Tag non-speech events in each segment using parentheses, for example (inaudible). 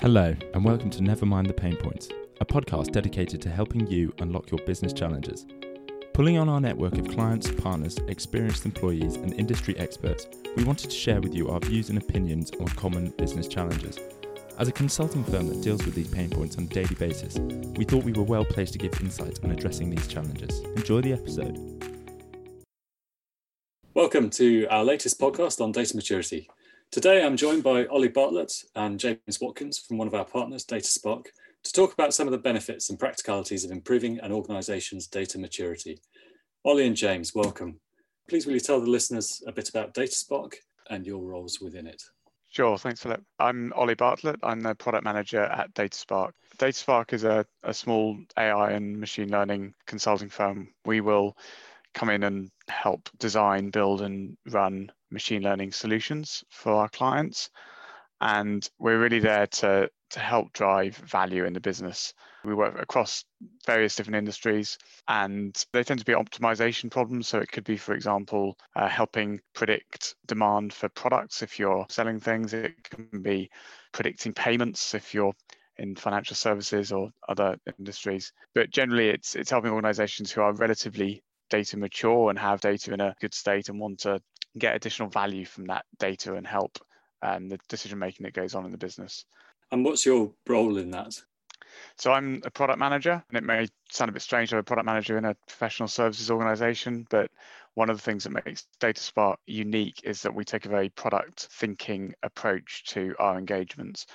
Hello, and welcome to Never Mind the Pain Points, a podcast dedicated to helping you unlock your business challenges. Pulling on our network of clients, partners, experienced employees, and industry experts, we wanted to share with you our views and opinions on common business challenges. As a consulting firm that deals with these pain points on a daily basis, we thought we were well placed to give insight on addressing these challenges. Enjoy the episode. Welcome to our latest podcast on data maturity. Today, I'm joined by Ollie Bartlett and James Watkins from one of our partners, Datasparq, to talk about some of the benefits and practicalities of improving an organization's data maturity. Ollie and James, welcome. Please will you tell the listeners a bit about Datasparq and your roles within it? Sure, thanks, Philip. I'm Ollie Bartlett. I'm the product manager at Datasparq. Datasparq is a, a small AI and machine learning consulting firm. We will come in and help design, build, and run machine learning solutions for our clients. And we're really there to, to help drive value in the business. We work across various different industries and they tend to be optimization problems. So it could be, for example, uh, helping predict demand for products if you're selling things. It can be predicting payments if you're in financial services or other industries. But generally, it's it's helping organizations who are relatively data mature and have data in a good state and want to get additional value from that data and help um, the decision making that goes on in the business. And what's your role in that? So I'm a product manager, and it may sound a bit strange to have a product manager in a professional services organization, but one of the things that makes Datasparq unique is that we take a very product thinking approach to our engagements.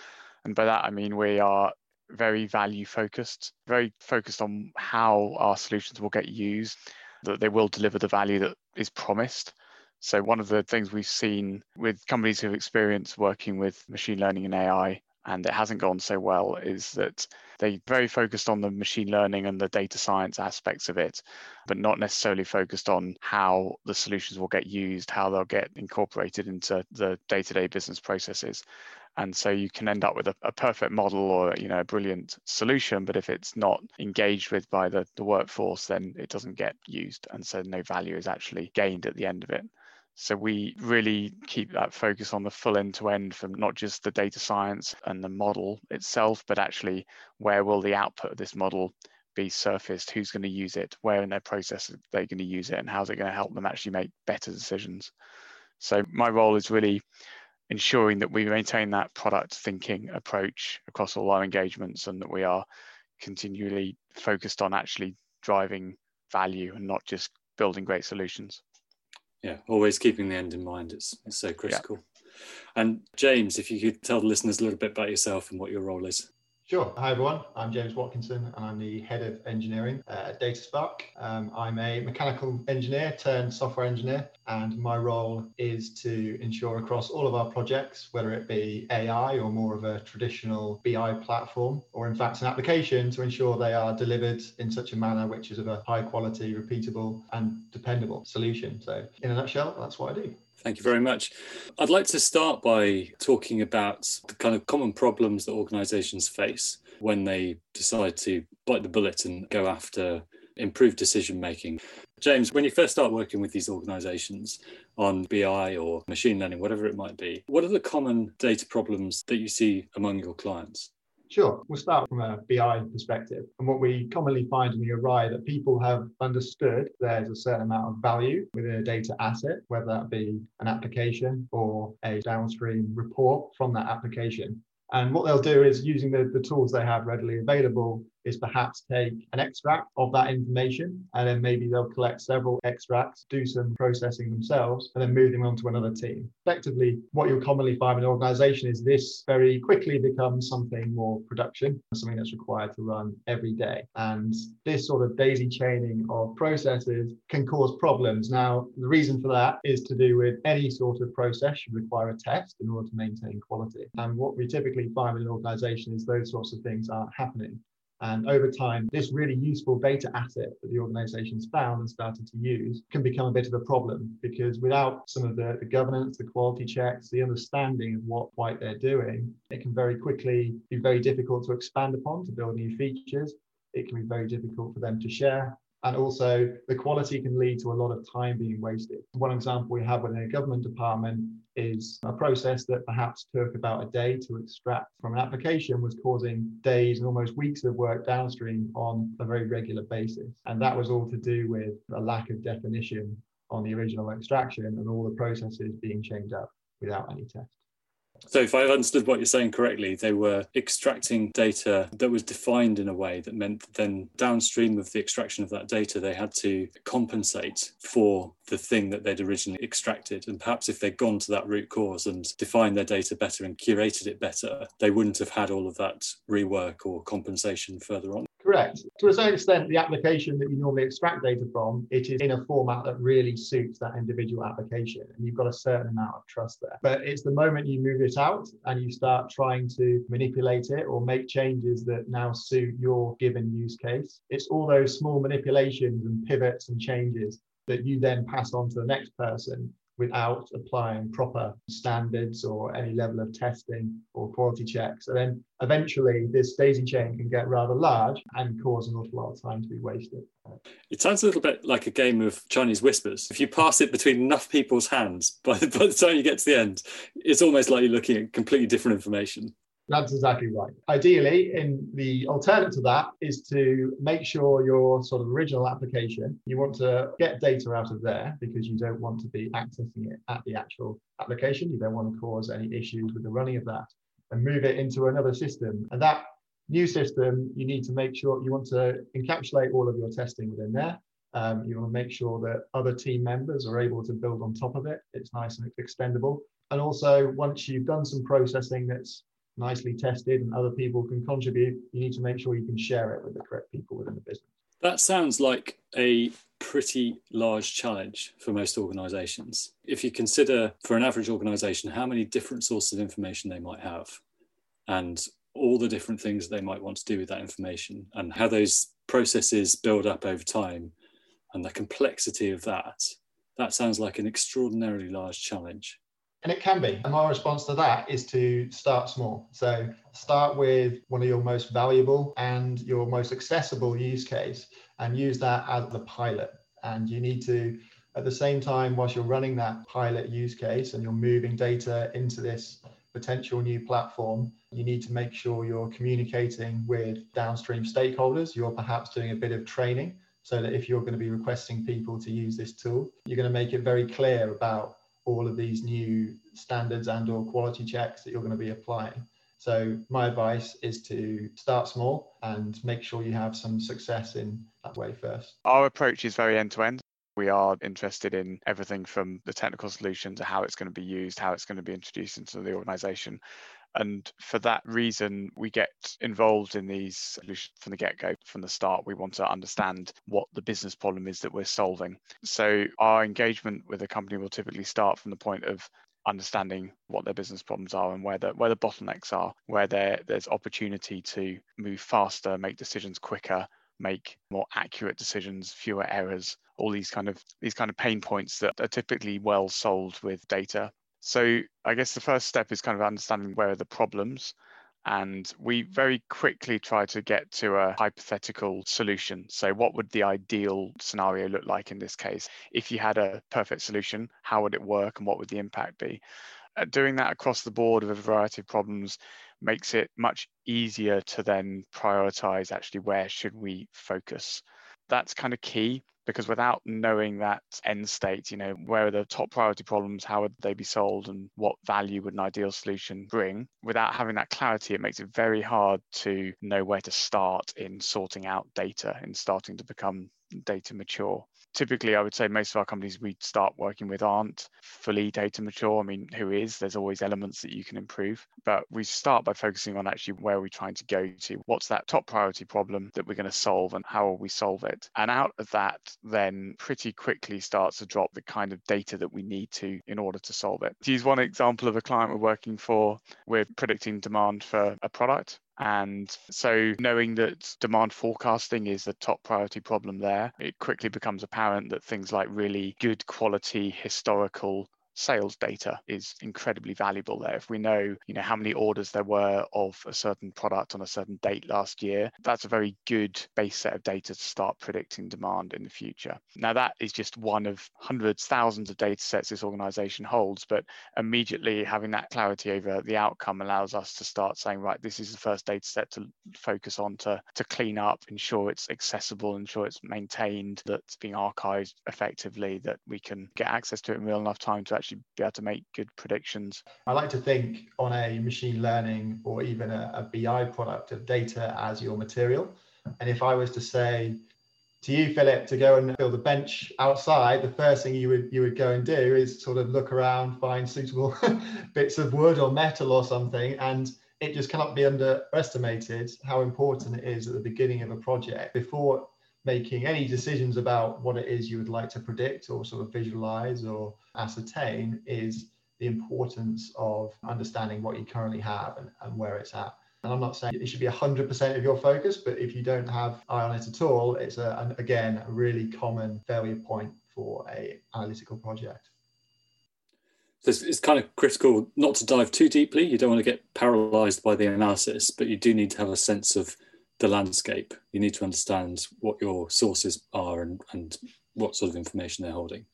And by that, I mean we are very value focused, very focused on how our solutions will get used, that they will deliver the value that is promised. So, one of the things we've seen with companies who've experienced working with machine learning and AI and it hasn't gone so well is that they very focused on the machine learning and the data science aspects of it, but not necessarily focused on how the solutions will get used, how they'll get incorporated into the day-to-day business processes. And so you can end up with a, a perfect model or you know a brilliant solution, but if it's not engaged with by the, the workforce, then it doesn't get used. And so no value is actually gained at the end of it. So we really keep that focus on the full end to end from not just the data science and the model itself, but actually where will the output of this model be surfaced? Who's going to use it? Where in their process are they going to use it? And how's it going to help them actually make better decisions? So my role is really ensuring that we maintain that product thinking approach across all our engagements and that we are continually focused on actually driving value and not just building great solutions yeah always keeping the end in mind. It's, it's so critical. Yeah. and james if you could tell the listeners a little bit about yourself and what your role is Sure. Hi, everyone. I'm James Watkinson, and I'm the head of engineering at Datasparq. Um, I'm a mechanical engineer turned software engineer, and my role is to ensure across all of our projects, whether it be AI or more of a traditional BI platform, or in fact an application, to ensure they are delivered in such a manner which is of a high quality, repeatable, and dependable solution. So, in a nutshell, that's what I do. Thank you very much. I'd like to start by talking about the kind of common problems that organizations face when they decide to bite the bullet and go after improved decision making. James, when you first start working with these organizations on BI or machine learning, whatever it might be, what are the common data problems that you see among your clients? Sure. We'll start from a BI perspective. And what we commonly find when we arrive that people have understood there's a certain amount of value within a data asset, whether that be an application or a downstream report from that application. And what they'll do is using the, the tools they have readily available, is perhaps take an extract of that information and then maybe they'll collect several extracts, do some processing themselves, and then move them on to another team. Effectively, what you'll commonly find in an organization is this very quickly becomes something more production, something that's required to run every day. And this sort of daisy chaining of processes can cause problems. Now, the reason for that is to do with any sort of process should require a test in order to maintain quality. And what we typically find in an organization is those sorts of things aren't happening. And over time, this really useful data asset that the organization's found and started to use can become a bit of a problem because without some of the, the governance, the quality checks, the understanding of what quite they're doing, it can very quickly be very difficult to expand upon to build new features. It can be very difficult for them to share. And also, the quality can lead to a lot of time being wasted. One example we have within a government department is a process that perhaps took about a day to extract from an application was causing days and almost weeks of work downstream on a very regular basis. And that was all to do with a lack of definition on the original extraction and all the processes being changed up without any test. So, if I understood what you're saying correctly, they were extracting data that was defined in a way that meant that then downstream of the extraction of that data, they had to compensate for the thing that they'd originally extracted. And perhaps if they'd gone to that root cause and defined their data better and curated it better, they wouldn't have had all of that rework or compensation further on. Correct. To a certain extent, the application that you normally extract data from, it is in a format that really suits that individual application. And you've got a certain amount of trust there. But it's the moment you move it out and you start trying to manipulate it or make changes that now suit your given use case. It's all those small manipulations and pivots and changes that you then pass on to the next person without applying proper standards or any level of testing or quality checks. And then eventually this daisy chain can get rather large and cause an awful lot of time to be wasted. It sounds a little bit like a game of Chinese whispers. If you pass it between enough people's hands, by (laughs) the, by the time you get to the end, it's almost like you're looking at completely different information. That's exactly right. Ideally, in the alternative to that is to make sure your sort of original application, you want to get data out of there because you don't want to be accessing it at the actual application. You don't want to cause any issues with the running of that and move it into another system. And that new system, you need to make sure you want to encapsulate all of your testing within there. Um, you want to make sure that other team members are able to build on top of it. It's nice and extendable. And also, once you've done some processing that's nicely tested and other people can contribute, you need to make sure you can share it with the correct people within the business. That sounds like a pretty large challenge for most organizations. If you consider for an average organization how many different sources of information they might have and all the different things they might want to do with that information and how those processes build up over time and the complexity of that, that sounds like an extraordinarily large challenge. And it can be. And my response to that is to start small. So start with one of your most valuable and your most accessible use case and use that as the pilot. And you need to, at the same time, whilst you're running that pilot use case and you're moving data into this potential new platform, you need to make sure you're communicating with downstream stakeholders. You're perhaps doing a bit of training so that if you're going to be requesting people to use this tool, you're going to make it very clear about all of these new standards and or quality checks that you're going to be applying. So my advice is to start small and make sure you have some success in that way first. Our approach is very end to end. We are interested in everything from the technical solution to how it's going to be used, how it's going to be introduced into the organization. And for that reason, we get involved in these solutions from the get go. From the start, we want to understand what the business problem is that we're solving. So, our engagement with a company will typically start from the point of understanding what their business problems are and where the where the bottlenecks are, where there there's opportunity to move faster, make decisions quicker, make more accurate decisions, fewer errors, all these kind of these kind of pain points that are typically well solved with data. So I guess the first step is kind of understanding where are the problems. And we very quickly try to get to a hypothetical solution. So, what would the ideal scenario look like in this case? If you had a perfect solution, how would it work and what would the impact be? Uh, doing that across the board with a variety of problems makes it much easier to then prioritize actually where should we focus. That's kind of key because without knowing that end state, you know, where are the top priority problems, how would they be solved, and what value would an ideal solution bring, without having that clarity, it makes it very hard to know where to start in sorting out data and starting to become data mature typically i would say most of our companies we start working with aren't fully data mature. I mean who is? There's always elements that you can improve but we start by focusing on actually where we're we trying to go to. What's that top priority problem that we're going to solve and how will we solve it? And out of that then pretty quickly starts to drop the kind of data that we need to in order to solve it. To use one example of a client we're working for we're predicting demand for a product and so, knowing that demand forecasting is the top priority problem there, it quickly becomes apparent that things like really good quality historical sales data is incredibly valuable there. If we know, you know, how many orders there were of a certain product on a certain date last year, that's a very good base set of data to start predicting demand in the future. Now that is just one of hundreds, thousands of data sets this organization holds, but immediately having that clarity over the outcome allows us to start saying, right, this is the first data set to focus on to, to clean up, ensure it's accessible, ensure it's maintained, that it's being archived effectively, that we can get access to it in real enough time to actually be able to make good predictions. I like to think on a machine learning or even a, a BI product of data as your material. And if I was to say, to you, Philip, to go and build a bench outside, the first thing you would you would go and do is sort of look around, find suitable (laughs) bits of wood or metal or something, and it just cannot be underestimated how important it is at the beginning of a project before making any decisions about what it is you would like to predict or sort of visualize or ascertain is the importance of understanding what you currently have and, and where it's at. And I'm not saying it should be 100% of your focus, but if you don't have eye on it at all, it's a, again a really common failure point for a analytical project. So it's, it's kind of critical not to dive too deeply. You don't want to get paralyzed by the analysis, but you do need to have a sense of the landscape. You need to understand what your sources are and, and what sort of information they're holding.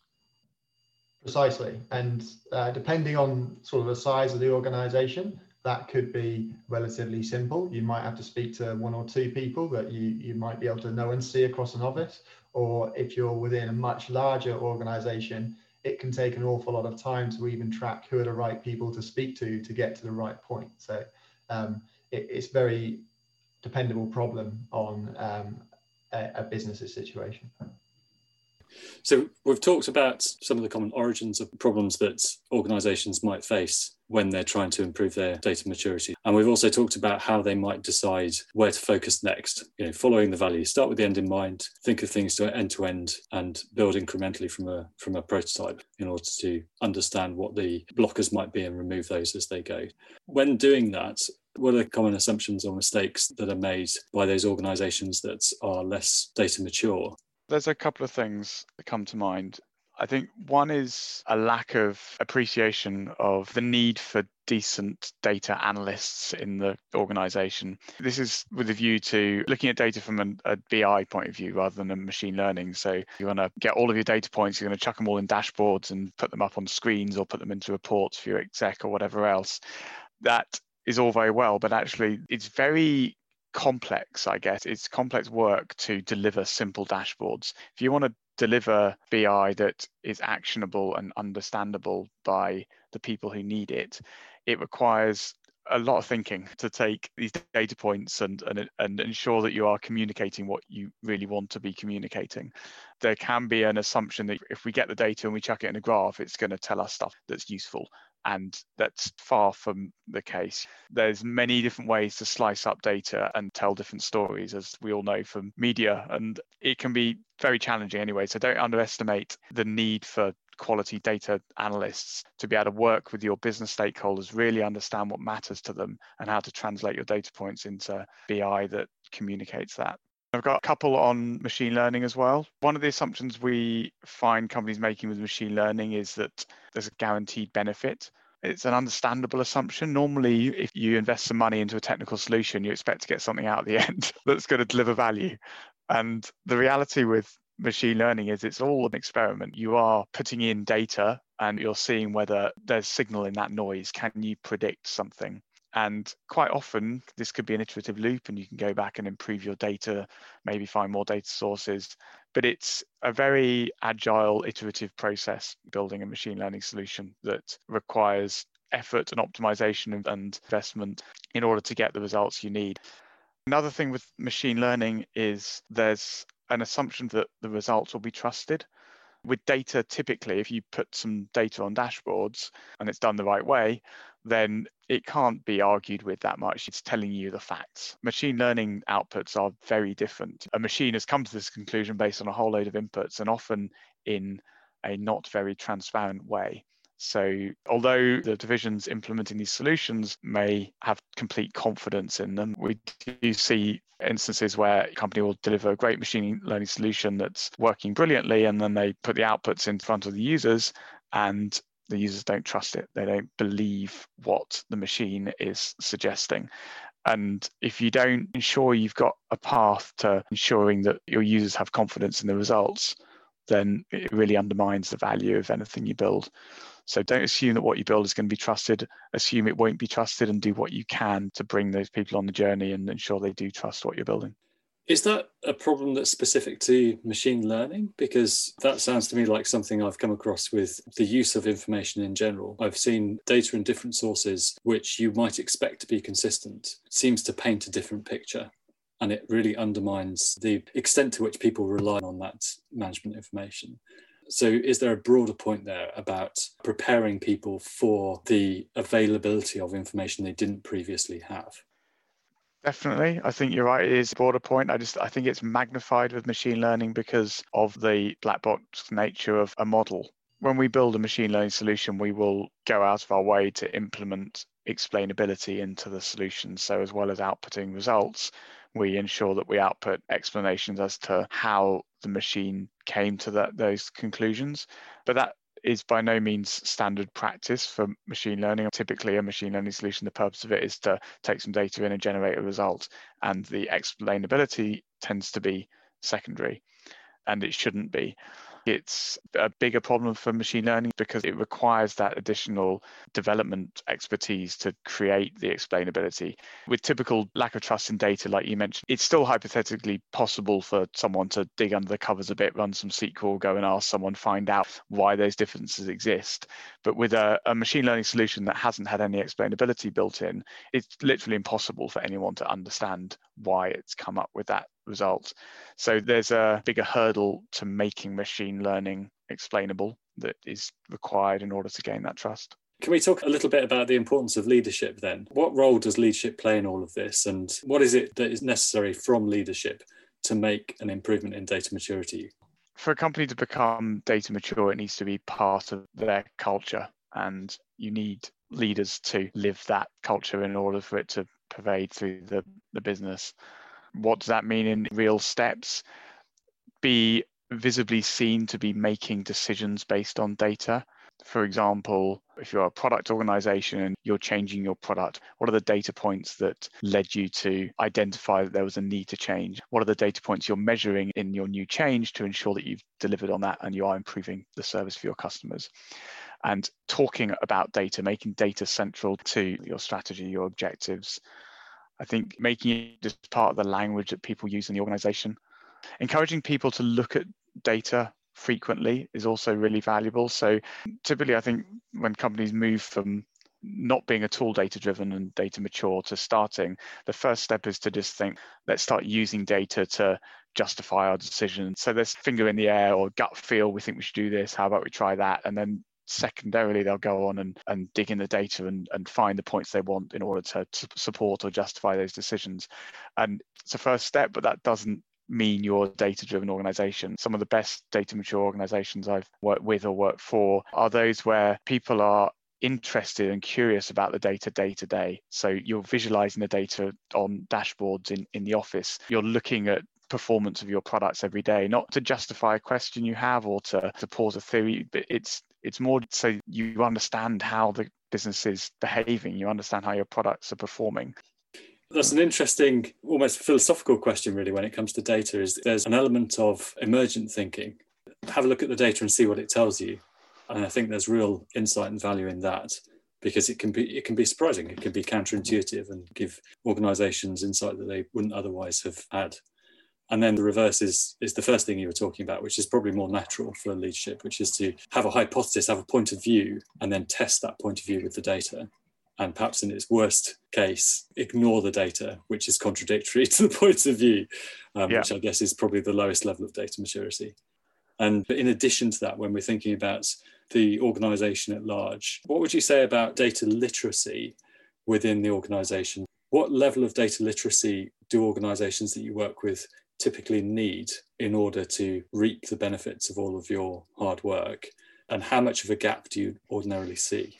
Precisely. And uh, depending on sort of the size of the organization, that could be relatively simple. You might have to speak to one or two people that you, you might be able to know and see across an office. Or if you're within a much larger organization, it can take an awful lot of time to even track who are the right people to speak to to get to the right point. So um, it, it's very dependable problem on um, a, a business's situation. So we've talked about some of the common origins of problems that organizations might face when they're trying to improve their data maturity. And we've also talked about how they might decide where to focus next, you know, following the value. Start with the end in mind, think of things to end to end and build incrementally from a from a prototype in order to understand what the blockers might be and remove those as they go. When doing that, what are the common assumptions or mistakes that are made by those organizations that are less data mature? There's a couple of things that come to mind. I think one is a lack of appreciation of the need for decent data analysts in the organization. This is with a view to looking at data from an, a BI point of view rather than a machine learning. So you want to get all of your data points, you're going to chuck them all in dashboards and put them up on screens or put them into reports for your exec or whatever else. That is all very well, but actually it's very complex, I guess. It's complex work to deliver simple dashboards. If you want to deliver BI that is actionable and understandable by the people who need it, it requires a lot of thinking to take these data points and, and and ensure that you are communicating what you really want to be communicating. There can be an assumption that if we get the data and we chuck it in a graph, it's going to tell us stuff that's useful and that's far from the case. There's many different ways to slice up data and tell different stories, as we all know from media, and it can be very challenging anyway. So don't underestimate the need for quality data analysts to be able to work with your business stakeholders, really understand what matters to them and how to translate your data points into BI that communicates that. I've got a couple on machine learning as well. One of the assumptions we find companies making with machine learning is that there's a guaranteed benefit. It's an understandable assumption. Normally, if you invest some money into a technical solution, you expect to get something out at the (laughs) end that's going to deliver value. And the reality with machine learning is it's all an experiment. You are putting in data and you're seeing whether there's signal in that noise. Can you predict something? And quite often, this could be an iterative loop, and you can go back and improve your data, maybe find more data sources. But it's a very agile, iterative process building a machine learning solution that requires effort and optimization and investment in order to get the results you need. Another thing with machine learning is there's an assumption that the results will be trusted with data typically if you put some data on dashboards and it's done the right way then it can't be argued with that much. It's telling you the facts. Machine learning outputs are very different. A machine has come to this conclusion based on a whole load of inputs and often in a not very transparent way so, although the divisions implementing these solutions may have complete confidence in them, we do see instances where a company will deliver a great machine learning solution that's working brilliantly, and then they put the outputs in front of the users, and the users don't trust it. They don't believe what the machine is suggesting. And if you don't ensure you've got a path to ensuring that your users have confidence in the results, then it really undermines the value of anything you build. So don't assume that what you build is going to be trusted. Assume it won't be trusted and do what you can to bring those people on the journey and ensure they do trust what you're building. Is that a problem that's specific to machine learning? Because that sounds to me like something I've come across with the use of information in general. I've seen data in different sources, which you might expect to be consistent, seems to paint a different picture. And it really undermines the extent to which people rely on that management information. So, is there a broader point there about preparing people for the availability of information they didn't previously have? Definitely. I think you're right. It is a broader point. I just I think it's magnified with machine learning because of the black box nature of a model. When we build a machine learning solution, we will go out of our way to implement explainability into the solution. So as well as outputting results, we ensure that we output explanations as to how the machine came to that, those conclusions. But that is by no means standard practice for machine learning. Typically, a machine learning solution, the purpose of it is to take some data in and generate a result, and the explainability tends to be secondary, and it shouldn't be. It's a bigger problem for machine learning because it requires that additional development expertise to create the explainability. With typical lack of trust in data, like you mentioned, it's still hypothetically possible for someone to dig under the covers a bit, run some SQL, go and ask someone, find out why those differences exist. But with a, a machine learning solution that hasn't had any explainability built in, it's literally impossible for anyone to understand why it's come up with that result. So there's a bigger hurdle to making machine learning explainable that is required in order to gain that trust. Can we talk a little bit about the importance of leadership then? What role does leadership play in all of this? And what is it that is necessary from leadership to make an improvement in data maturity? For a company to become data mature, it needs to be part of their culture. And you need leaders to live that culture in order for it to pervade through the, the business. What does that mean in real steps? Be visibly seen to be making decisions based on data. For example, if you're a product organization and you're changing your product, what are the data points that led you to identify that there was a need to change? What are the data points you're measuring in your new change to ensure that you've delivered on that and you are improving the service for your customers? And talking about data, making data central to your strategy, your objectives, I think making it just part of the language that people use in the organization. Encouraging people to look at data frequently is also really valuable. So typically, I think when companies move from not being at all data driven and data mature to starting, the first step is to just think, let's start using data to justify our decision. So there's finger in the air or gut feel, we think we should do this. How about we try that? And then secondarily they'll go on and, and dig in the data and, and find the points they want in order to, to support or justify those decisions and it's a first step but that doesn't mean you're a data driven organization some of the best data mature organizations i've worked with or worked for are those where people are interested and curious about the data day to day. So you're visualizing the data on dashboards in, in the office. You're looking at performance of your products every day, not to justify a question you have or to, pause a theory, but it's it's more so you understand how the business is behaving, you understand how your products are performing. That's an interesting, almost philosophical question, really, when it comes to data. Is there's an element of emergent thinking. Have a look at the data and see what it tells you. And I think there's real insight and value in that because it can be it can be surprising. It can be counterintuitive and give organizations insight that they wouldn't otherwise have had and then the reverse is is the first thing you were talking about which is probably more natural for leadership which is to have a hypothesis have a point of view and then test that point of view with the data. And perhaps in its worst case ignore the data which is contradictory (laughs) to the point of view um, yeah. which i guess is probably the lowest level of data maturity. And in addition to that when we're thinking about the organization at large what would you say about data literacy within the organization? What level of data literacy do organizations that you work with typically need in order to reap the benefits of all of your hard work? And how much of a gap do you ordinarily see?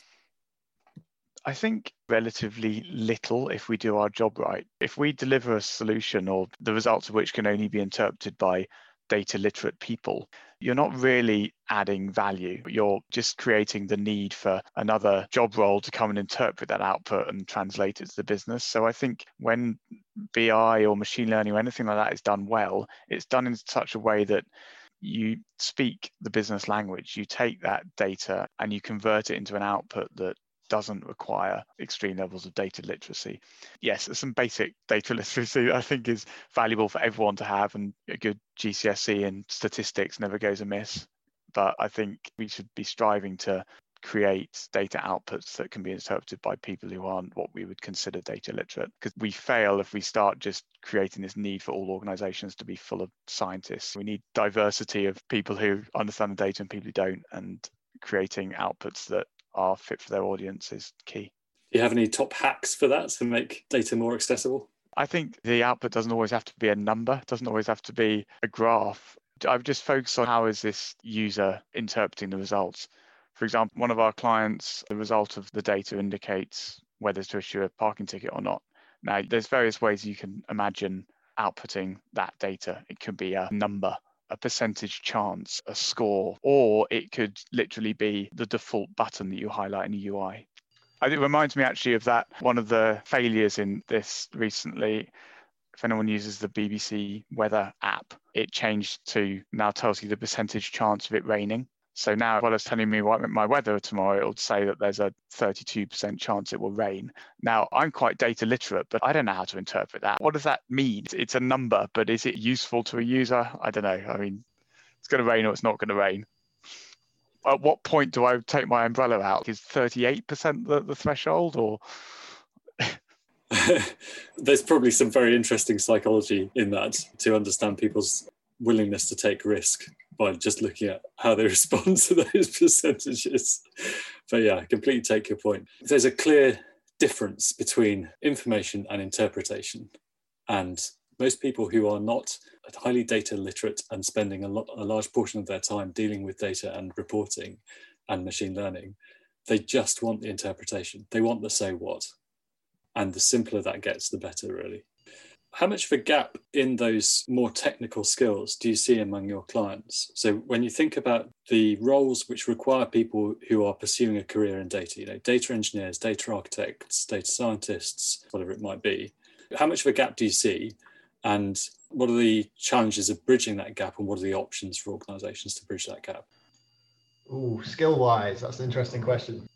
I think relatively little if we do our job right. If we deliver a solution or the results of which can only be interpreted by data literate people, you're not really adding value. You're just creating the need for another job role to come and interpret that output and translate it to the business. So I think when BI or machine learning or anything like that is done well, it's done in such a way that you speak the business language, you take that data and you convert it into an output that doesn't require extreme levels of data literacy. Yes, some basic data (laughs) literacy I think is valuable for everyone to have, and a good GCSE and statistics never goes amiss. But I think we should be striving to create data outputs that can be interpreted by people who aren't what we would consider data literate. Because we fail if we start just creating this need for all organizations to be full of scientists. We need diversity of people who understand the data and people who don't, and creating outputs that are fit for their audience is key. Do you have any top hacks for that to make data more accessible? I think the output doesn't always have to be a number, it doesn't always have to be a graph. I've just focused on how is this user interpreting the results. For example, one of our clients, the result of the data indicates whether to issue a parking ticket or not. Now, there's various ways you can imagine outputting that data. It could be a number a percentage chance, a score, or it could literally be the default button that you highlight in the UI. It reminds me actually of that one of the failures in this recently. If anyone uses the BBC weather app, it changed to now tells you the percentage chance of it raining. So now, while it's telling me what my weather tomorrow, it'll say that there's a 32% chance it will rain. Now, I'm quite data literate, but I don't know how to interpret that. What does that mean? It's a number, but is it useful to a user? I don't know. I mean, it's going to rain or it's not going to rain. At what point do I take my umbrella out? Is 38% the, the threshold or? (laughs) There's probably some very interesting psychology in that to understand people's willingness to take risk by just looking at how they (laughs) respond to those percentages. But yeah, I completely take your point. There's a clear difference between information and interpretation. And most people who are not highly data literate and spending a, lot, a large portion of their time dealing with data and reporting and machine learning, they just want the interpretation. They want the so what. And the simpler that gets, the better, really. How much of a gap in those more technical skills do you see among your clients? So when you think about the roles which require people who are pursuing a career in data, you know, data engineers, data architects, data scientists, whatever it might be, how much of a gap do you see? And what are the challenges of bridging that gap and what are the options for organizations to bridge that gap? Oh, skill wise, that's an interesting question.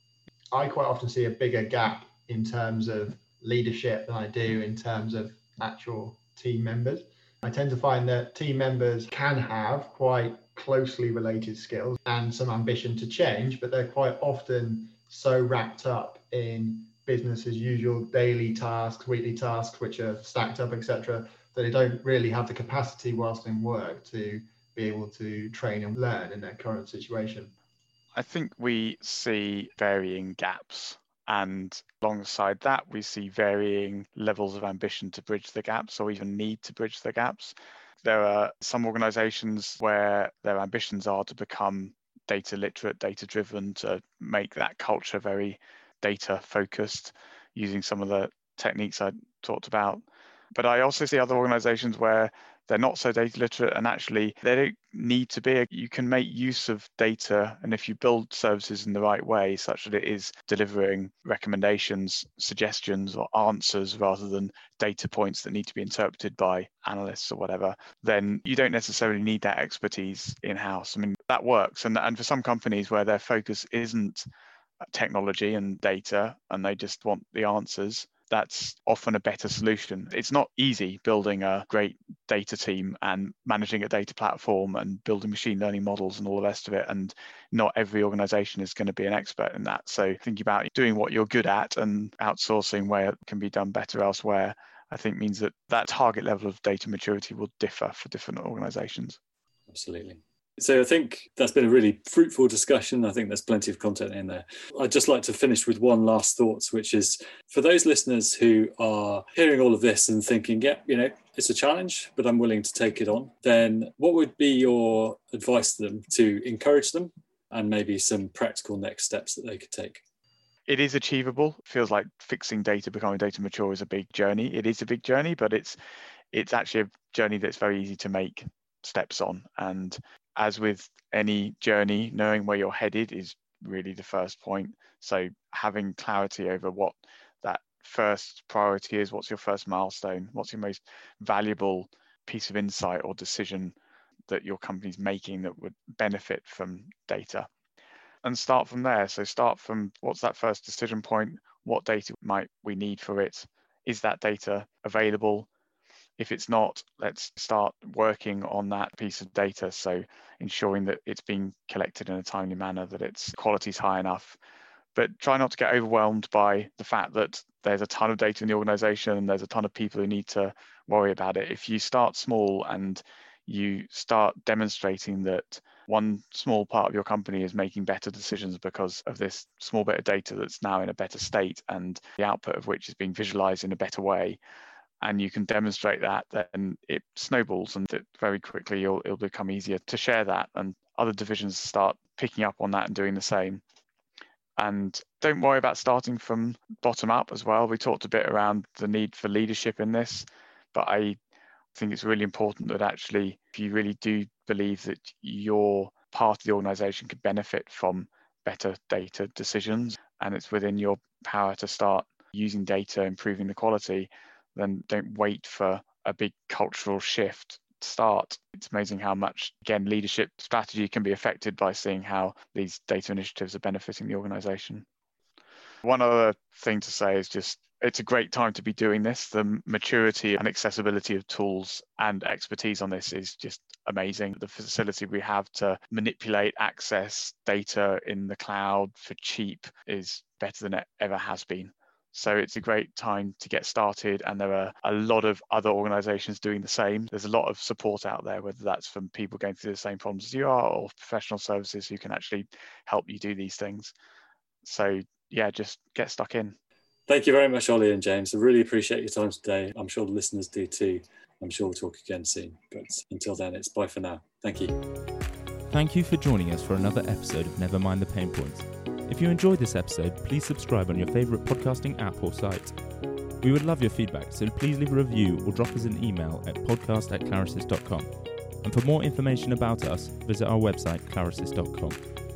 I quite often see a bigger gap in terms of leadership than I do in terms of actual team members. I tend to find that team members can have quite closely related skills and some ambition to change, but they're quite often so wrapped up in business as usual daily tasks, weekly tasks, which are stacked up, etc., that they don't really have the capacity whilst in work to be able to train and learn in their current situation. I think we see varying gaps and alongside that, we see varying levels of ambition to bridge the gaps or even need to bridge the gaps. There are some organizations where their ambitions are to become data literate, data driven, to make that culture very data focused using some of the techniques I talked about. But I also see other organizations where they're not so data literate and actually they don't need to be. You can make use of data and if you build services in the right way such that it is delivering recommendations suggestions or answers rather than data points that need to be interpreted by analysts or whatever then you don't necessarily need that expertise in house i mean that works and, and for some companies where their focus isn't technology and data and they just want the answers that's often a better solution. It's not easy building a great data team and managing a data platform and building machine learning models and all the rest of it. And not every organization is going to be an expert in that. So thinking about doing what you're good at and outsourcing where it can be done better elsewhere, I think means that that target level of data maturity will differ for different organizations. Absolutely. So I think that's been a really fruitful discussion. I think there's plenty of content in there. I'd just like to finish with one last thought, which is for those listeners who are hearing all of this and thinking, yeah, you know, it's a challenge, but I'm willing to take it on, then what would be your advice to them to encourage them and maybe some practical next steps that they could take? it is achievable. It feels like fixing data, becoming data mature is a big journey. It is a big journey, but it's it's actually a journey that's very easy to make steps on. And as with any journey, knowing where you're headed is really the first point. So having clarity over what that first priority is, what's your first milestone, what's your most valuable piece of insight or decision that your company's making that would benefit from data. And start from there. So start from what's that first decision point? What data might we need for it? Is that data available? If it's not, let's start working on that piece of data. So ensuring that it's being collected in a timely manner, that its quality is high enough. But try not to get overwhelmed by the fact that there's a ton of data in the organization and there's a ton of people who need to worry about it. If you start small and you start demonstrating that one small part of your company is making better decisions because of this small bit of data that's now in a better state and the output of which is being visualized in a better way, and you can demonstrate that, then it snowballs and very quickly it'll, it'll become easier to share that and other divisions start picking up on that and doing the same. And don't worry about starting from bottom up as well. We talked a bit around the need for leadership in this, but I think it's really important that actually, if you really do believe that your part of the organization could benefit from better data decisions and it's within your power to start using data, improving the quality, then don't wait for a big cultural shift to start. It's amazing how much, again, leadership strategy can be affected by seeing how these data initiatives are benefiting the organization. One other thing to say is just it's a great time to be doing this. The maturity and accessibility of tools and expertise on this is just amazing. The facility we have to manipulate, access data in the cloud for cheap is better than it ever has been. So it's a great time to get started, and there are a lot of other organizations doing the same. There's a lot of support out there, whether that's from people going through the same problems as you are or professional services who can actually help you do these things. So, yeah, just get stuck in. Thank you very much, Ollie and James. I really appreciate your time today. I'm sure the listeners do too. I'm sure we'll talk again soon. But until then, it's bye for now. Thank you. Thank you for joining us for another episode of Never Mind the Pain Points. If you enjoyed this episode, please subscribe on your favourite podcasting app or site. We would love your feedback, so please leave a review or drop us an email at podcast at. And for more information about us, visit our website, clarasys.com.